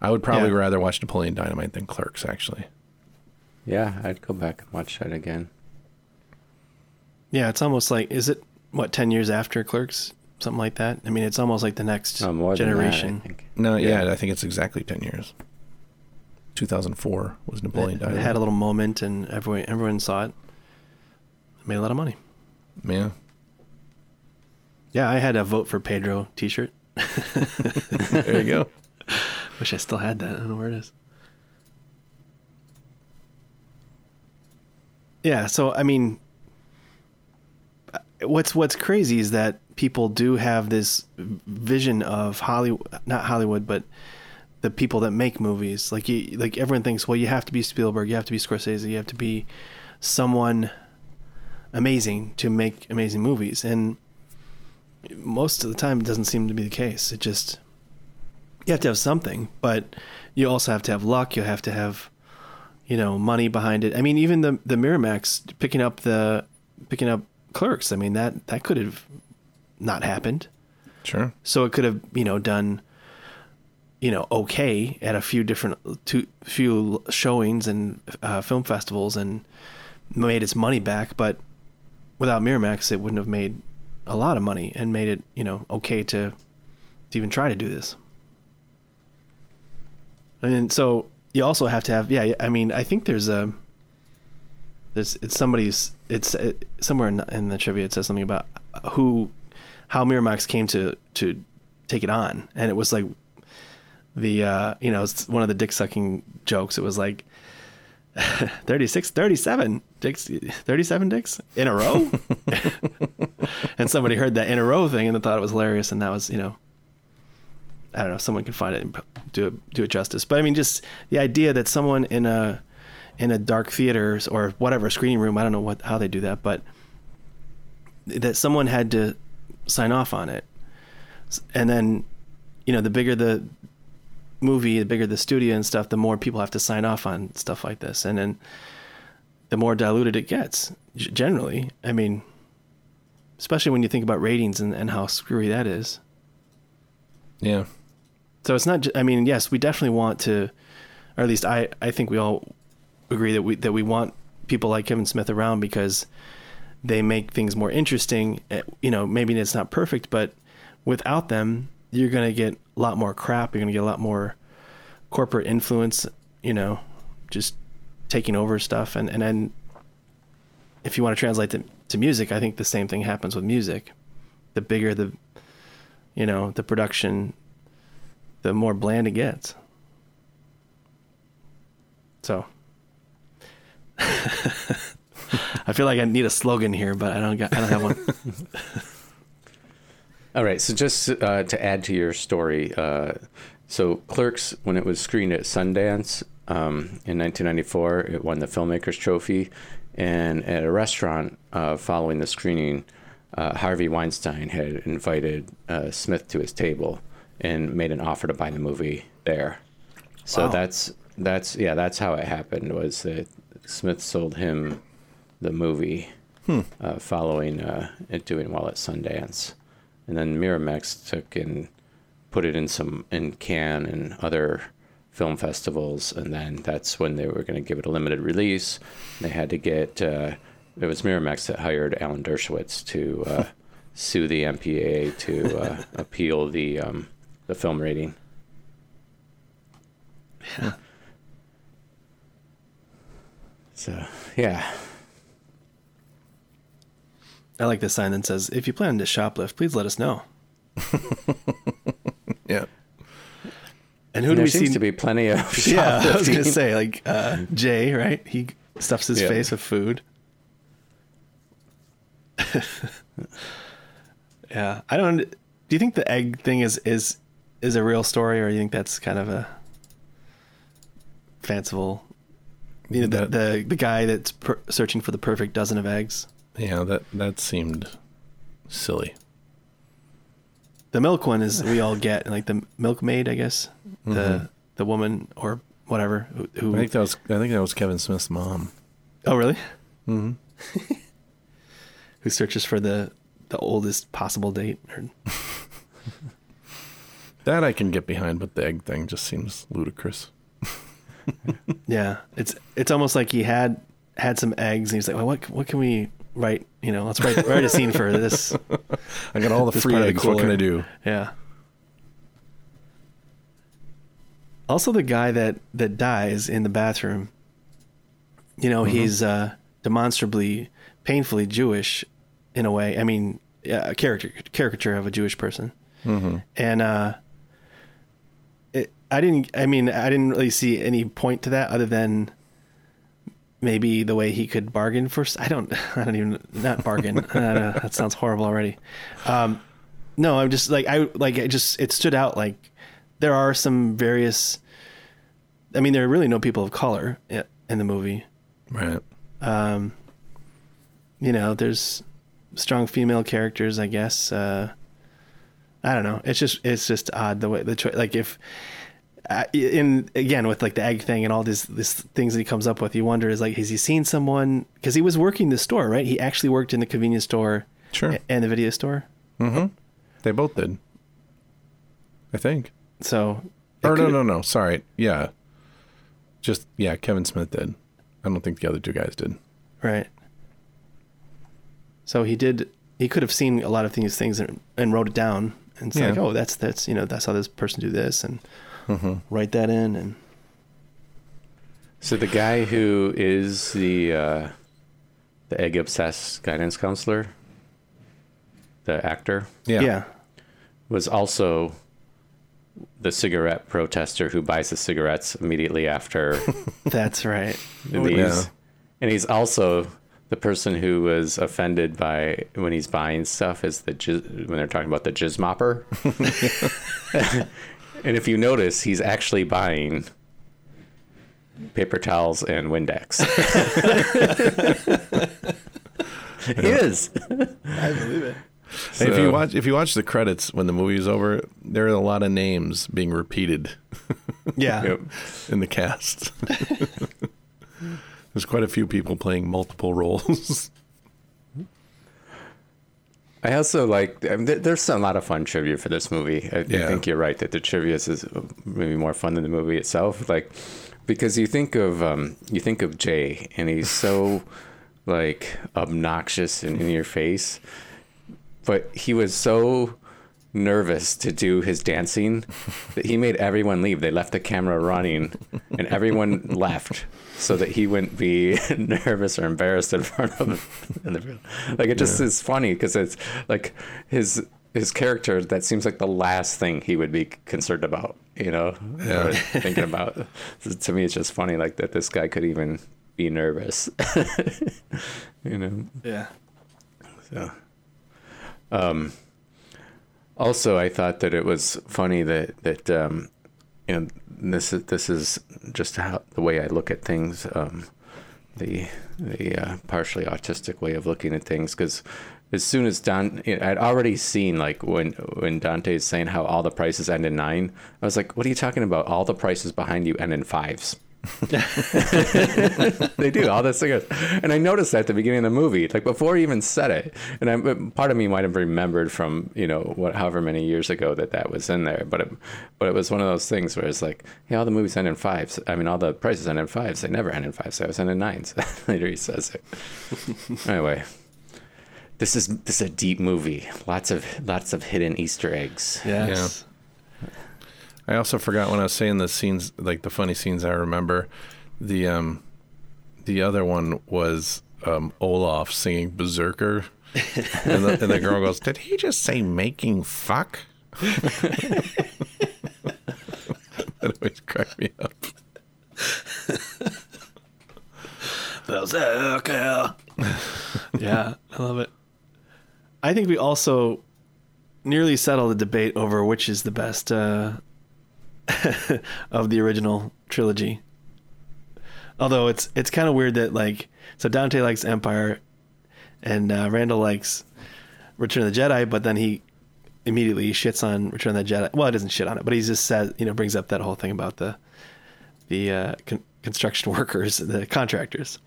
I would probably Yeah. rather watch Napoleon Dynamite than Clerks, actually. Yeah, I'd go back and watch that again. Yeah, it's almost like is it what ten years after Clerks, something like that? I mean, it's almost like the next Oh, more generation. Than that, I. No, yeah, Yeah. I think it's exactly ten years. Two thousand four was Napoleon It, it had a little moment, and everyone everyone saw it. Made a lot of money. yeah. Yeah, I had a vote for Pedro T-shirt. (laughs) There you go. (laughs) Wish I still had that. I don't know where it is. Yeah, so I mean, what's what's crazy is that people do have this vision of Hollywood, not Hollywood, but the people that make movies. Like you, like everyone thinks, well, you have to be Spielberg, you have to be Scorsese, you have to be someone amazing to make amazing movies, and most of the time, it doesn't seem to be the case. It just you have to have something, but you also have to have luck. You have to have, you know, money behind it. I mean, even the the Miramax picking up the picking up Clerks. I mean that that could have not happened. Sure. So it could have you know done, you know, okay at a few different two few showings and uh, film festivals and made its money back. But without Miramax, it wouldn't have made a lot of money and made it you know okay to to even try to do this. And so you also have to have yeah. I mean, I think there's a there's it's somebody's it's it, somewhere in, in the trivia it says something about who how Miramax came to to take it on, and it was like the uh, you know it's one of the dick sucking jokes. It was like (laughs) 36, 37 dicks, 37 dicks in a row, (laughs) (laughs) and somebody heard that in a row thing and they thought it was hilarious, and that was you know. I don't know. If someone can find it and do it, do it justice. But I mean, just the idea that someone in a in a dark theater or whatever screening room, I don't know what how they do that, but that someone had to sign off on it, and then you know the bigger the movie, the bigger the studio and stuff, the more people have to sign off on stuff like this, and then the more diluted it gets. Generally, I mean, especially when you think about ratings and, and how screwy that is. Yeah. So it's not. I mean, yes, we definitely want to, or at least I. I think we all agree that we that we want people like Kevin Smith around because they make things more interesting. Eh, You know, maybe it's not perfect, but without them, you're gonna get a lot more crap. You're gonna get a lot more corporate influence. You know, just taking over stuff, and and then if you want to translate it to music, I think the same thing happens with music. The bigger the, you know, the production, the more bland it gets. So (laughs) I feel like I need a slogan here, but I don't got, I don't have one. (laughs) All right, so just uh, to add to your story, uh, so Clerks, when it was screened at Sundance um, in 1994, it won the Filmmakers Trophy, and at a restaurant uh, following the screening, uh, Harvey Weinstein had invited uh, Smith to his table and made an offer to buy the movie there. So Wow. that's that's yeah, that's how it happened. Was that Smith sold him the movie uh, following uh, it doing well at Sundance, and then Miramax took and put it in some in Cannes and other film festivals, and then that's when they were going to give it a limited release. They had to get uh, it was Miramax that hired Alan Dershowitz to uh, (laughs) sue the MPAA to uh, appeal the um, the film rating. So yeah. I like this sign that says, "If you plan to shoplift, please let us know." (laughs) Yeah. And who do there we seems see? to be plenty of (laughs) yeah, I was gonna say like uh, Jay, right? He stuffs his Yeah. face with food. (laughs) yeah, I don't. Do you think the egg thing is is is a real story, or you think that's kind of a fanciful? You know, the That- the, the guy that's per- searching for the perfect dozen of eggs. Yeah, that that seemed silly. The milk one is we all get like the milkmaid, I guess. The the woman or whatever who, who I think that was I think that was Kevin Smith's mom. Oh, really? Mm-hmm. (laughs) Who searches for the the oldest possible date? Or, (laughs) That I can get behind, but the egg thing just seems ludicrous. (laughs) yeah, it's it's almost like he had had some eggs, and he's like, "Well, what what can we write? You know, let's write write a scene for this." (laughs) I got all the free of the eggs. What can. I do? Yeah. Also, the guy that that dies in the bathroom. You know, he's uh, demonstrably, painfully Jewish, in a way. I mean, a character caricature of a Jewish person. And uh, I didn't. I mean, I didn't really see any point to that other than maybe the way he could bargain for. I don't. (laughs) I don't even not bargain. (laughs) uh, that sounds horrible already. Um, no, I'm just like I like it just it stood out like there are some various. I mean, there are really no people of color in the movie. Right. Um, you know, there's strong female characters, I guess. Uh, I don't know. It's just it's just odd the way the choice. Like if uh, in again with like the egg thing and all these these things that he comes up with, you wonder is like has he seen someone because he was working the store, right? He actually worked in the convenience store Sure. and the video store. Mm-hmm. They both did. I think. So Or no, no, no. Sorry. Yeah. Just yeah. Kevin Smith did. I don't think the other two guys did. Right. So he did. He could have seen a lot of these things and, and wrote it down, and it's like, oh, that's that's you know that's how this person do this, and Mm-hmm. write that in, and So the guy who is the uh, the egg obsessed guidance counselor, the actor, Yeah. yeah, was also the cigarette protester who buys the cigarettes immediately after (laughs) That's right. these. Yeah. And he's also the person who was offended by when he's buying stuff is the when they're talking about the jizz mopper. (laughs) (laughs) and if you notice, he's actually buying paper towels and Windex. (laughs) he is. I believe it. Hey, if you watch if you watch the credits when the movie is over, there are a lot of names being repeated (laughs) Yeah. Yep. in the cast. (laughs) There's quite a few people playing multiple roles. I also like. I mean, there's a lot of fun trivia for this movie. I, I Yeah. think you're right that the trivia is maybe more fun than the movie itself. Like, because you think of um, you think of Jay, and he's (laughs) so like obnoxious and in your face, but he was so nervous to do his dancing (laughs) that he made everyone leave. They left the camera running, and everyone (laughs) left so that he wouldn't be (laughs) nervous or embarrassed in front of in the like it just is funny because it's like his his character that seems like the last thing he would be concerned about you know Yeah. or thinking about. So (laughs) to me it's just funny like that this guy could even be nervous. (laughs) You know? Yeah. so, um, also, I thought that it was funny that that um, you know this is this is just how the way I look at things. Um, the the uh, partially autistic way of looking at things because as soon as know, I'd already seen like when when Dante is saying how all the prices end in nine. I was like, what are you talking about? All the prices behind you end in fives. (laughs) they do all this thing, and I noticed that at the beginning of the movie, like before he even said it. And I, part of me might have remembered from you know what, however many years ago that that was in there. But it, but it was one of those things where it's like, yeah, all the movies end in fives. I mean, all the prices end in fives. They never end in fives. They always end in nines. (laughs) Later he says it. (laughs) anyway, this is this is a deep movie. Lots of lots of hidden Easter eggs. Yes. I also forgot when I was saying the scenes, like the funny scenes I remember. The um, the other one was um, Olaf singing Berserker, (laughs) and, the, and the girl goes, "Did he just say making fuck?" (laughs) that always cracked me up. Berserker. yeah, I love it. I think we also nearly settled the debate over which is the best uh, (laughs) of the original trilogy. Although it's it's kind of weird that like so Dante likes Empire, and uh, Randall likes Return of the Jedi, but then he immediately shits on Return of the Jedi. Well, he doesn't shit on it, but he just says you know brings up that whole thing about the the uh, con- construction (laughs) workers, the contractors.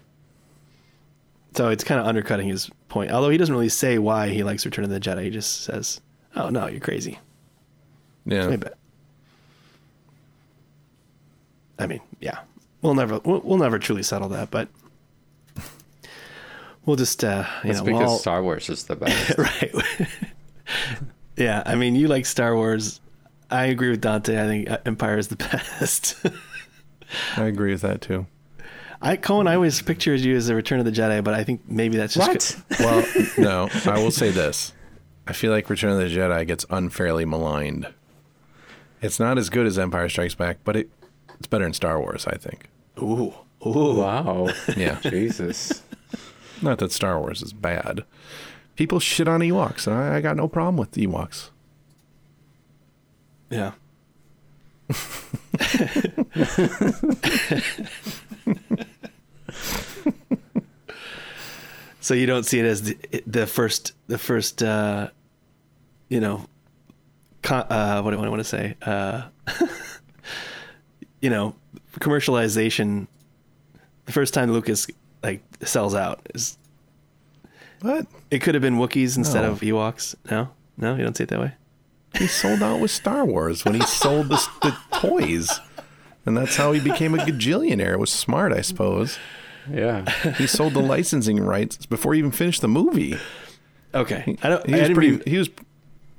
So it's kind of undercutting his point. Although he doesn't really say why he likes Return of the Jedi. He just says, "Oh no, you're crazy." Yeah, I mean, yeah, we'll never we'll, we'll never truly settle that, but we'll just uh, you That's know, because we'll all- Star Wars is the best. (laughs) right. yeah, I mean, you like Star Wars. I agree with Dante. I think uh, Empire is the (laughs) best. I agree with that too. I Cohen, I always pictured you as the Return of the Jedi, but I think maybe that's just what? (laughs) Well, no, I will say this. I feel like Return of the Jedi gets unfairly maligned. It's not as good as Empire Strikes Back, but it it's better than Star Wars, I think. Ooh, ooh. Wow. Yeah. (laughs) Jesus. Not that Star Wars is bad. People shit on Ewoks, and I, I got no problem with Ewoks. Yeah. (laughs) so you don't see it as the, the first, the first, uh, you know, con- uh, what do I want to say? Uh, (laughs) you know, commercialization. The first time Lucas like sells out is What? it could have been Wookiees instead No. of Ewoks. No, no, you don't see it that way. He sold out with Star Wars when he sold the, the toys. And that's how he became a gajillionaire. It was smart, I suppose. Yeah. He sold the licensing rights before he even finished the movie. Okay, I don't. He I was didn't pretty. mean, He was.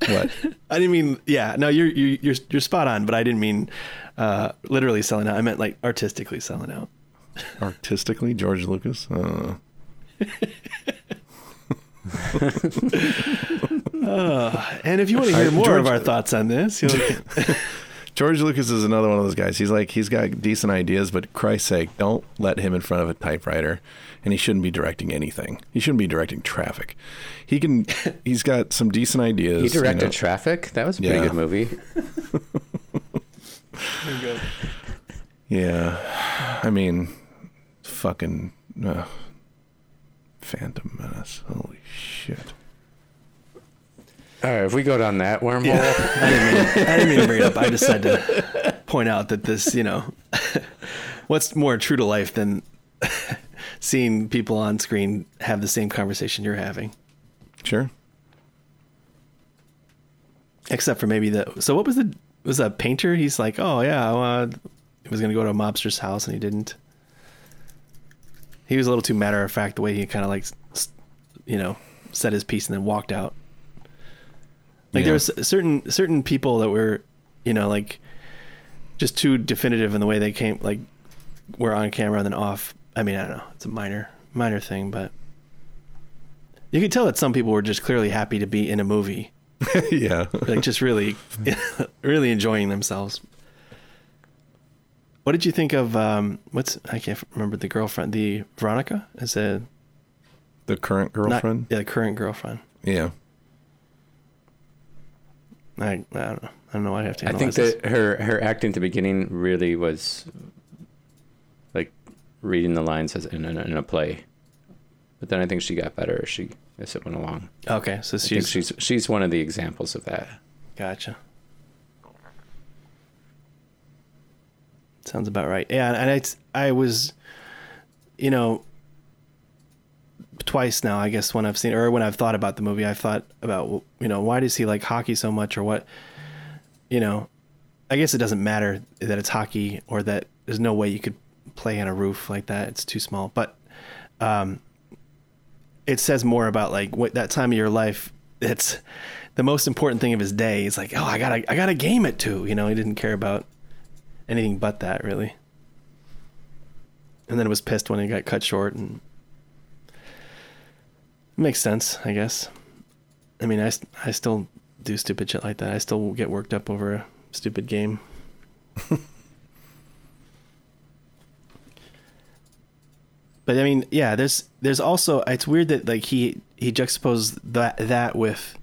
What? (laughs) I didn't mean. Yeah, no, you're you're you're, you're spot on, but I didn't mean uh, literally selling out. I meant like artistically selling out. Artistically, George Lucas. Uh, And if you want to hear I- more of our thoughts on this, you'll, (laughs) (laughs) George Lucas is another one of those guys. He's like he's got decent ideas, but Christ's sake, don't let him in front of a typewriter. And he shouldn't be directing anything. He shouldn't be directing traffic. He can. (laughs) He's got some decent ideas. He you directed know. Traffic. That was a pretty Yeah. good movie. Yeah, I mean, fucking uh, Phantom Menace. Holy shit! All right, if we go down that wormhole, I didn't, mean, I didn't mean to bring it up. I just had to (laughs) point out that this, you know, (laughs) what's more true to life than (laughs) seeing people on screen have the same conversation you're having? Sure. Except for maybe the. So what was the was a painter? He's like, oh yeah, uh, he was gonna go to a mobster's house and he didn't. He was a little too matter of fact the way he kind of like, you know, said his piece and then walked out. Like Yeah. there was certain certain people that were, you know, like just too definitive in the way they came, like were on camera and then off. I mean, I don't know. It's a minor minor thing, but you could tell that some people were just clearly happy to be in a movie (laughs) yeah. like just really (laughs) really enjoying themselves what did you think of um what's i can't remember the girlfriend the veronica is a The current not- girlfriend. yeah the current girlfriend yeah. I, I don't know i don't know why i have to I think analyze this. that her her acting at the beginning really was like reading the lines as in, in, in a play, but then I think she got better as she as it went along. okay so she's, she's she's one of the examples of that. gotcha. Sounds about right. Yeah and it's i was you know twice now i guess when i've seen or when i've thought about the movie i've thought about you know why does he like hockey so much or what you know? I guess it doesn't matter that it's hockey or that there's no way you could play on a roof like that. It's too small. But um it says more about like what that time of your life it's the most important thing of his day. Is like oh i gotta i gotta game it too you know he didn't care about anything but that really. And then it was pissed when he got cut short and makes sense i guess. I mean i, I still do stupid shit like that. I still get worked up over a stupid game (laughs) but i mean yeah there's there's also it's weird that like he he juxtaposed that that with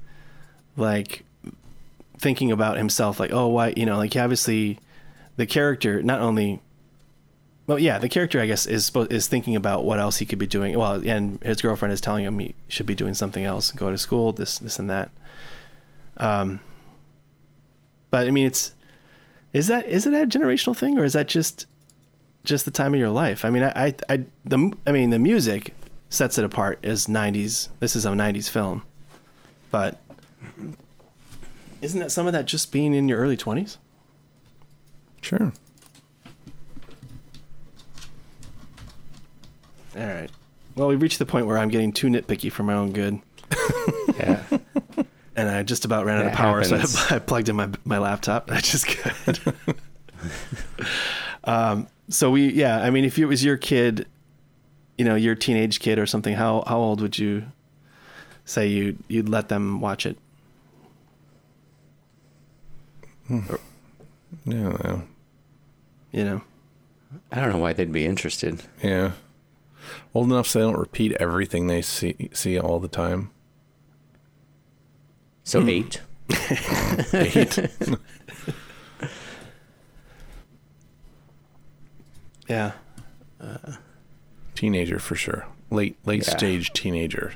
like thinking about himself like oh why you know like obviously the character not only well yeah the character i guess is is thinking about what else he could be doing. Well and his girlfriend is telling him he should be doing something else go to school this this and that. Um but i mean it's is that is it a generational thing or is that just just the time of your life i mean i i, I the i mean the music sets it apart as 90s this is a 90s film but isn't that some of that just being in your early 20s Sure. All right. Well, we've reached the point where I'm getting too nitpicky for my own good, Yeah. (laughs) and I just about ran out of power, happens. so I, (laughs) I plugged in my my laptop. (laughs) That's just good. um, so we, yeah, I mean, if it was your kid, you know, your teenage kid or something, how how old would you say you you'd let them watch it? Hmm. Yeah. well, You know, I don't know why they'd be interested. Yeah. Old enough so they don't repeat everything they see see all the time. So hmm. eight. (laughs) Eight. (laughs) yeah. teenager for sure. Late late Yeah. stage teenager.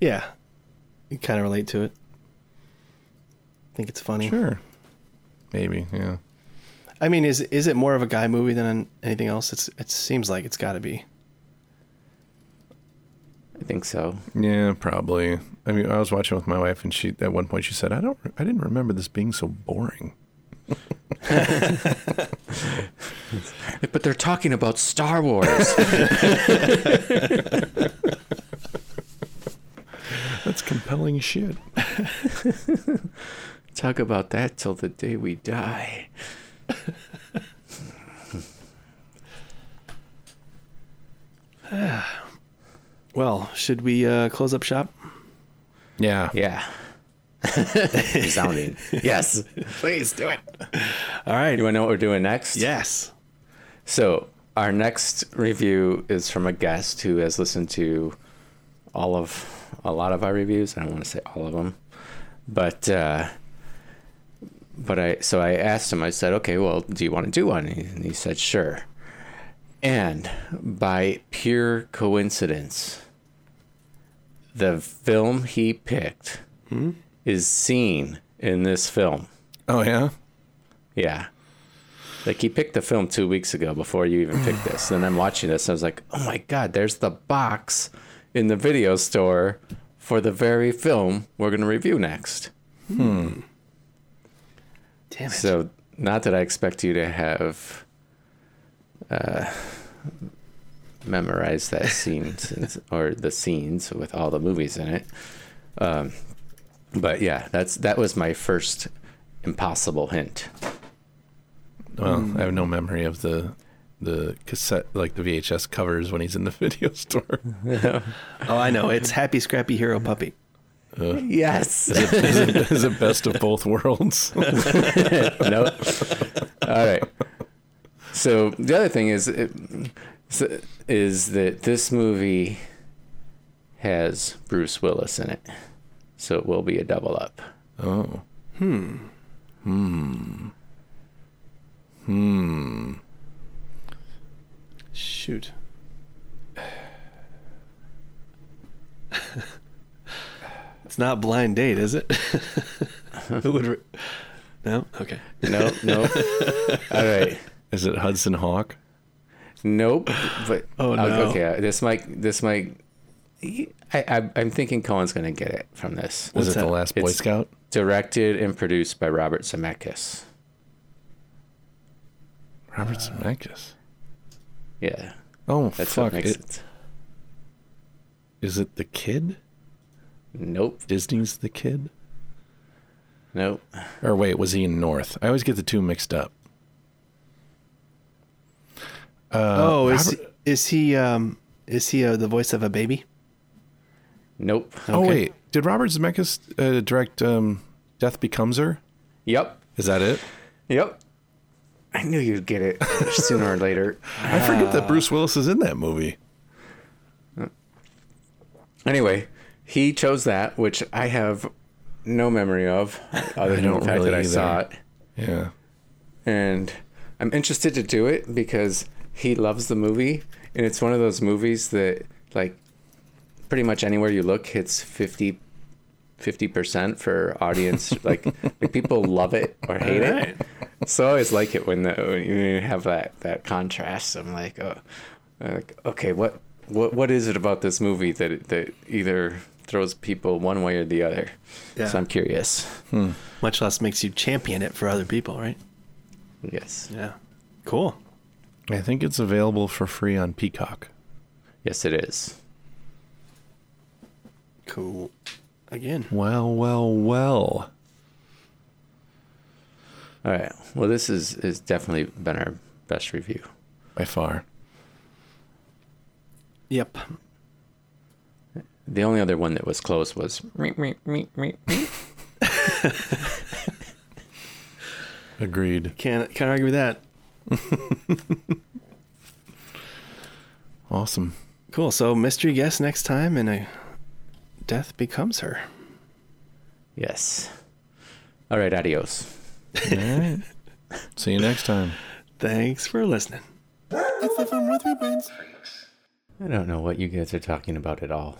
Yeah. You kind of relate to it. think it's funny. Sure. Maybe, yeah. I mean, is is it more of a guy movie than anything else? It's it seems like it's got to be. I think so. Yeah, probably. I mean, I was watching with my wife, and she at one point she said, "I don't, I didn't remember this being so boring." (laughs) (laughs) (laughs) But they're talking about Star Wars. (laughs) That's compelling shit. (laughs) Talk about that till the day we die. (sighs) Well, should we uh, close up shop? Yeah. Yeah. Resounding. yes. Please do it. All right. You want to know what we're doing next? Yes. So our next review is from a guest who has listened to all of a lot of our reviews. I don't want to say all of them, but uh, but I so I asked him. I said, "Okay, well, do you want to do one?" And he, and he said, "Sure." And by pure coincidence, the film he picked is seen in this film. Oh yeah. Yeah. Like he picked the film two weeks ago before you even picked this. And I'm watching this. And I was like, oh my God, there's the box in the video store for the very film we're going to review next. Damn it. So, not that I expect you to have uh, memorized that scene (laughs) since, or the scenes with all the movies in it. Um, but yeah, that's that was my first impossible hint. Well, mm. I have no memory of the the cassette, like the VHS covers when he's in the (laughs) video store. (laughs) oh, I know. It's Happy Scrappy Hero Puppy. Uh, yes. is, it, is it best of both worlds? (laughs) no. All right. So the other thing is it, is that this movie has Bruce Willis in it, so it will be a double up. oh. Hmm. Hmm. Shoot. (laughs) it's not blind date, is it? Who (laughs) would? Re- no. Okay. No, no. (laughs) All right. Is it Hudson Hawk? Nope. But Oh, uh, no. Okay. This might. This might. I, I, I'm thinking Cohen's gonna get it from this. Was it that? the Last Boy It's- Scout? Directed and produced by Robert Zemeckis. Robert Zemeckis. Yeah, Oh that's fuck! what makes It, it. is it the kid? Nope. Disney's the kid? Nope. Or wait, was he in North? I always get the two mixed up. Uh, oh, is he, Robert- is he um is he uh, the voice of a baby? Nope. Oh wait, did Robert Zemeckis uh, direct um, Death Becomes Her? Yep. Is that it? Yep. I knew you'd get it sooner or later. I forget that Bruce Willis is in that movie. Uh, anyway, he chose that, which I have no memory of, other than the fact really that I saw it. Yeah. And I'm interested to do it because he loves the movie, and it's one of those movies that, like, pretty much anywhere you look, hits 50 percent for audience. like, like people love it or hate it. So I always like it when, the, when you have that that contrast. I'm like, oh, like okay, what what what is it about this movie that that either throws people one way or the other? Yeah. So I'm curious. Hmm. Much less makes you champion it for other people, right? Yes, Yeah. Cool. I think it's available for free on Peacock. yes, it is. Cool. Again. Well, well, well. All right. Well, this is is definitely been our best review. By far. Yep. The only other one that was close was. Agreed. Can't can't argue with that. (laughs) Awesome. Cool. So mystery guest next time, and a death becomes her. yes. All right. Adios. All right. (laughs) See you next time. Thanks for listening. It's the fun with three brains. I don't know what you guys are talking about at all.